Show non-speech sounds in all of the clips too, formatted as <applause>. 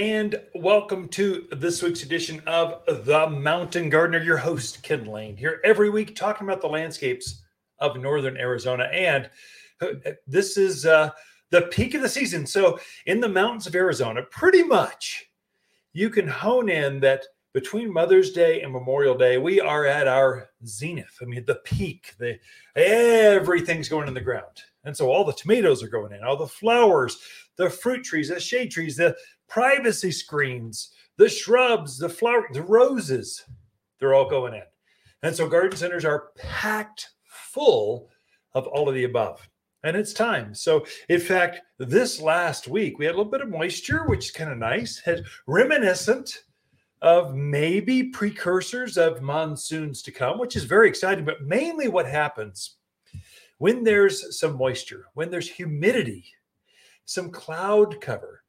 and welcome to this week's edition of The Mountain Gardener. Your host, Ken Lain, here every week talking about the landscapes of northern Arizona. And uh, this is uh, the peak of the season. So, in the mountains of Arizona, pretty much you can hone in that between Mother's Day and Memorial Day, we are at our zenith. I mean, the peak, the everything's going in the ground. And so all the tomatoes are going in, all the flowers, the fruit trees, the shade trees, the privacy screens, the shrubs, the flower, the roses, they're all going in. And so garden centers are packed full of all of the above. And it's time. So, in fact, this last week we had a little bit of moisture, which is kind of nice, had reminiscent of maybe precursors of monsoons to come, which is very exciting. But mainly what happens when there's some moisture, when there's humidity, some cloud cover,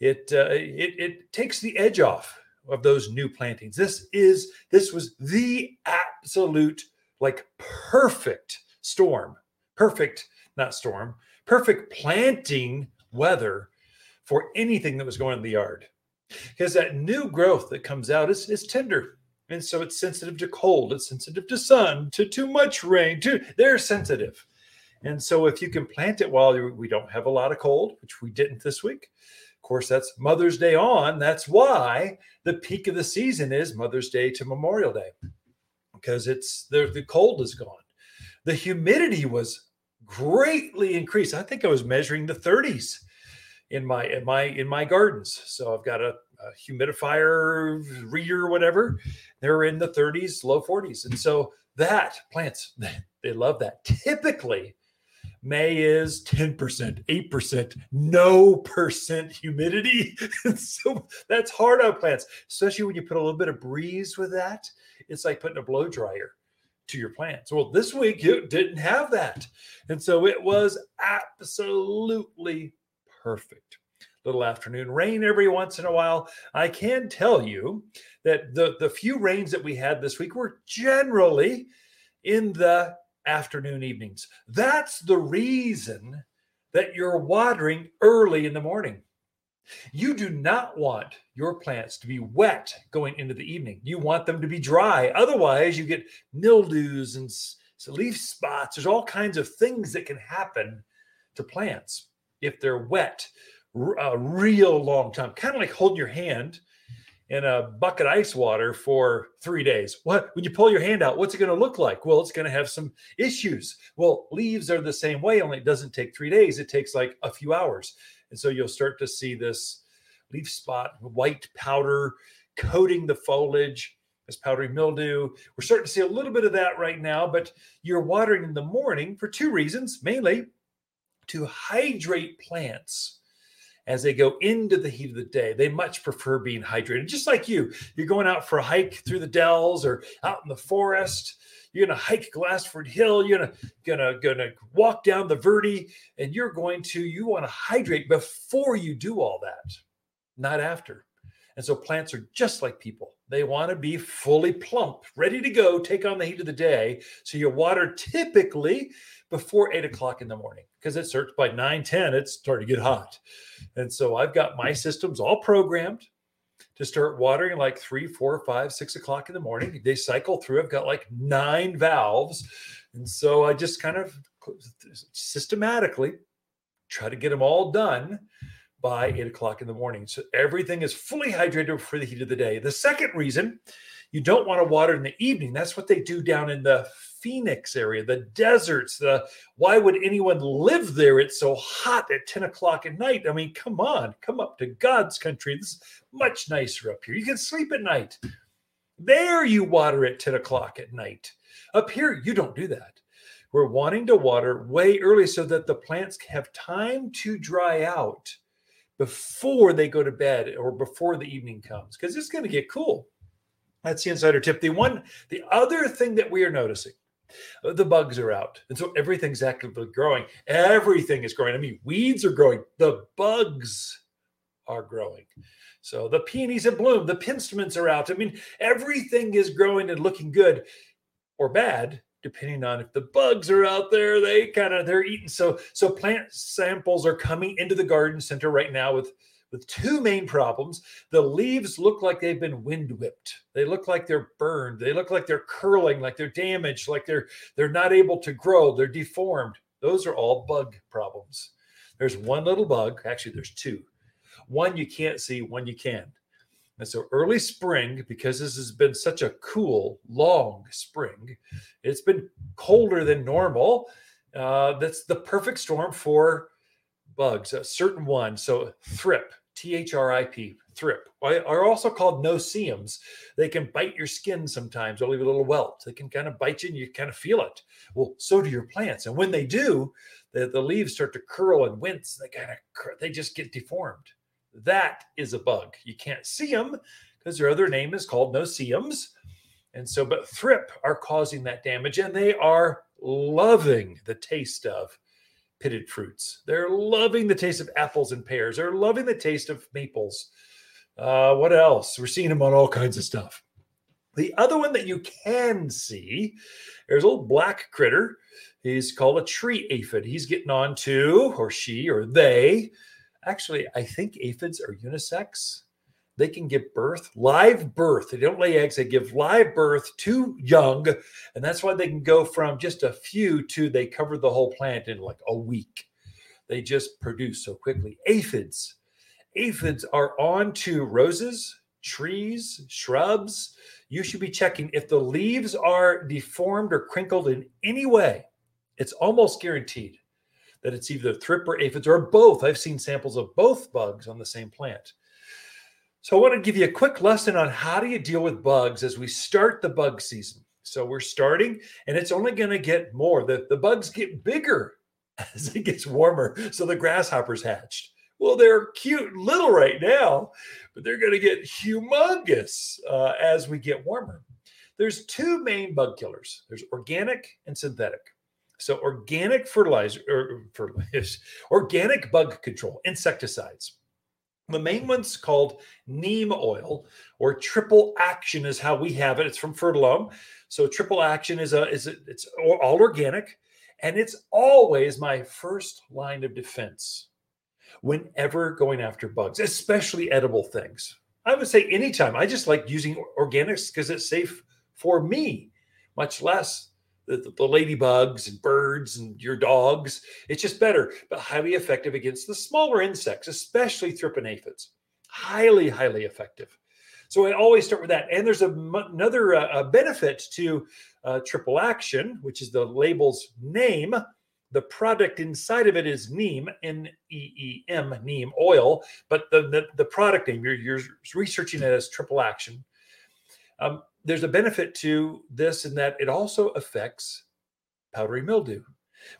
it, uh, it, it takes the edge off of those new plantings. This is this was the absolute like perfect storm, perfect not storm, perfect planting weather for anything that was going in the yard because that new growth that comes out is, is tender. And so it's sensitive to cold it's sensitive to sun to too much rain to they're sensitive. And so if you can plant it while we don't have a lot of cold which we didn't this week of course that's mother's day on that's why the peak of the season is mother's day to memorial day because it's the, the cold is gone. The humidity was greatly increased. I think i was measuring the 30s in my in my in my gardens. So I've got a, a humidifier reader, whatever. They're in the 30s, low 40s, and so that plants <laughs> they love that. Typically, May is 10%, 8%, no percent humidity. <laughs> so that's hard on plants, especially when you put a little bit of breeze with that. It's like putting a blow dryer to your plants. Well, this week you didn't have that. And so it was absolutely perfect. Little afternoon rain every once in a while. I can tell you that the, the few rains that we had this week were generally in the afternoon evenings. That's the reason that you're watering early in the morning. You do not want your plants to be wet going into the evening. You want them to be dry. Otherwise, you get mildews and leaf spots. There's all kinds of things that can happen to plants if they're wet a real long time, kind of like holding your hand in a bucket of ice water for three days. What when you pull your hand out, what's it going to look like? Well, it's going to have some issues. Well, leaves are the same way, only it doesn't take three days, it takes like a few hours. And so you'll start to see this leaf spot, white powder coating the foliage as powdery mildew. We're starting to see a little bit of that right now, but you're watering in the morning for two reasons mainly to hydrate plants as they go into the heat of the day. They much prefer being hydrated, just like you. You're going out for a hike through the dells or out in the forest. You're gonna hike Glassford Hill. You're gonna gonna gonna walk down the Verde, and you're going to you want to hydrate before you do all that, not after. And so plants are just like people. They want to be fully plump, ready to go, take on the heat of the day. So your water typically before eight o'clock in the morning because it starts by 9 10 it's starting to get hot. And so i've got my systems all programmed to start watering like three four five six o'clock in the morning. They cycle through. I've got like nine valves. And so i just kind of systematically try to get them all done by eight o'clock in the morning so everything is fully hydrated for the heat of the day the second reason you don't want to water in the evening that's what they do down in the Phoenix area, the deserts, the why would anyone live there? It's so hot at 10 o'clock at night. I mean, come on, come up to God's country. This is much nicer up here. You can sleep at night. There you water at 10 o'clock at night. Up here, you don't do that. We're wanting to water way early so that the plants have time to dry out before they go to bed or before the evening comes because it's going to get cool. That's the insider tip. The one, the other thing that we are noticing uh, the bugs are out. And so everything's actively growing. Everything is growing. I mean, weeds are growing. The bugs are growing. So the peonies in bloom, the penstemons are out. I mean, everything is growing and looking good or bad, depending on if the bugs are out there. They kind of they're eating. So so plant samples are coming into the garden center right now with with two main problems the leaves look like they've been wind whipped. They look like they're burned. They look like they're curling, like they're damaged, like they're they're not able to grow. They're deformed. Those are all bug problems. There's one little bug, actually, there's two. One you can't see, one you can. And so early spring, because this has been such a cool, long spring, it's been colder than normal. Uh, that's the perfect storm for bugs, a certain one. So thrip, T H R I P, thrip, are also called no-see-ums. They can bite your skin sometimes, or leave a little welt. They can kind of bite you and you kind of feel it. Well, so do your plants. And when they do, the, the leaves start to curl and wince. They kind of, they just get deformed. That is a bug. You can't see them because their other name is called no-see-ums. And so, but thrip are causing that damage and they are loving the taste of pitted fruits. They're loving the taste of apples and pears. They're loving the taste of maples. Uh, what else? We're seeing them on all kinds of stuff. The other one that you can see, there's a little black critter. He's called a tree aphid. He's getting on to, or she, or they. Actually, I think aphids are unisex. They can give birth, live birth. They don't lay eggs, they give live birth to young. And that's why they can go from just a few to they cover the whole plant in like a week. They just produce so quickly. Aphids. Aphids are on to roses, trees, shrubs. You should be checking if the leaves are deformed or crinkled in any way. It's almost guaranteed that it's either thrip or aphids or both. I've seen samples of both bugs on the same plant. So I want to give you a quick lesson on how do you deal with bugs as we start the bug season. So we're starting and it's only going to get more. The, the bugs get bigger <laughs> as it gets warmer. So the grasshoppers hatched. Well, they're cute little right now, but they're going to get humongous uh, as we get warmer. There's two main bug killers. There's organic and synthetic. So organic fertilizer er, or fertilizers, <laughs> organic bug control, insecticides. The main one's called neem oil or triple action is how we have it. It's from Fertilome. So triple action is a is a, it's all organic and it's always my first line of defense whenever going after bugs, especially edible things. I would say anytime. I just like using organics because it's safe for me, much less the, the, ladybugs and birds and your dogs. It's just better, but highly effective against the smaller insects, especially aphids. Highly, highly effective. So I always start with that. And there's a, another uh, benefit to uh, triple action, which is the label's name. The product inside of it is neem, N E E M, neem oil, but the, the, the product name, you're, you're researching it as triple action. Um, there's a benefit to this in that it also affects powdery mildew,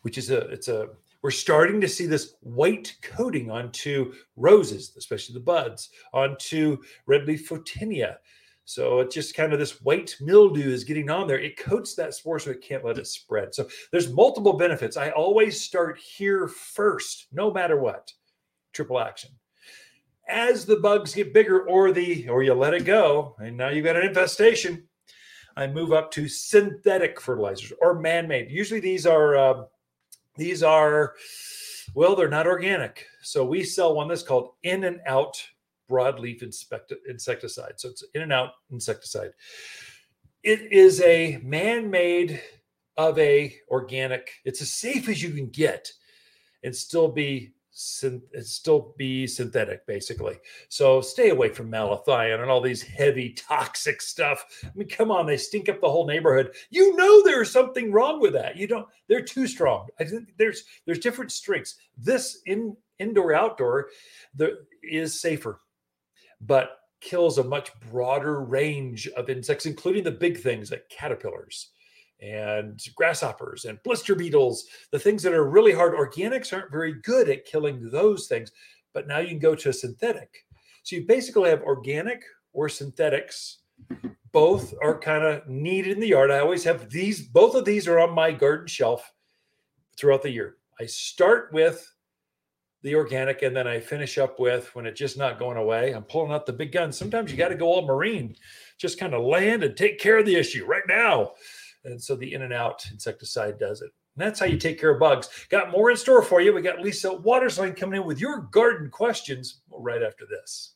which is a it's a we're starting to see this white coating onto roses, especially the buds, onto red leaf photinia. So it's just kind of this white mildew is getting on there. It coats that spore so it can't let it spread. So there's multiple benefits. I always start here first, no matter what. Triple action as the bugs get bigger or the or you let it go and now you've got an infestation i move up to synthetic fertilizers or man-made. Usually these are uh, these are well they're not organic. So we sell one that's called in and out broadleaf insecticide. So it's in and out insecticide. It is a man-made of a organic it's as safe as you can get and still be still be synthetic, basically. So stay away from malathion and all these heavy toxic stuff. I mean, come on, they stink up the whole neighborhood. You know there's something wrong with that. You don't. They're too strong. I think there's there's different strengths. This in indoor outdoor, the is safer, but kills a much broader range of insects, including the big things like caterpillars and grasshoppers and blister beetles, the things that are really hard. Organics aren't very good at killing those things, but now you can go to a synthetic. So you basically have organic or synthetics. <laughs> Both are kind of needed in the yard. I always have these, both of these are on my garden shelf throughout the year. I start with the organic and then I finish up with when it's just not going away. I'm pulling out the big guns. Sometimes you got to go all marine, just kind of land and take care of the issue right now. And so the in and out insecticide does it. And that's how you take care of bugs. Got more in store for you. We got Lisa Watters-Lain coming in with your garden questions right after this.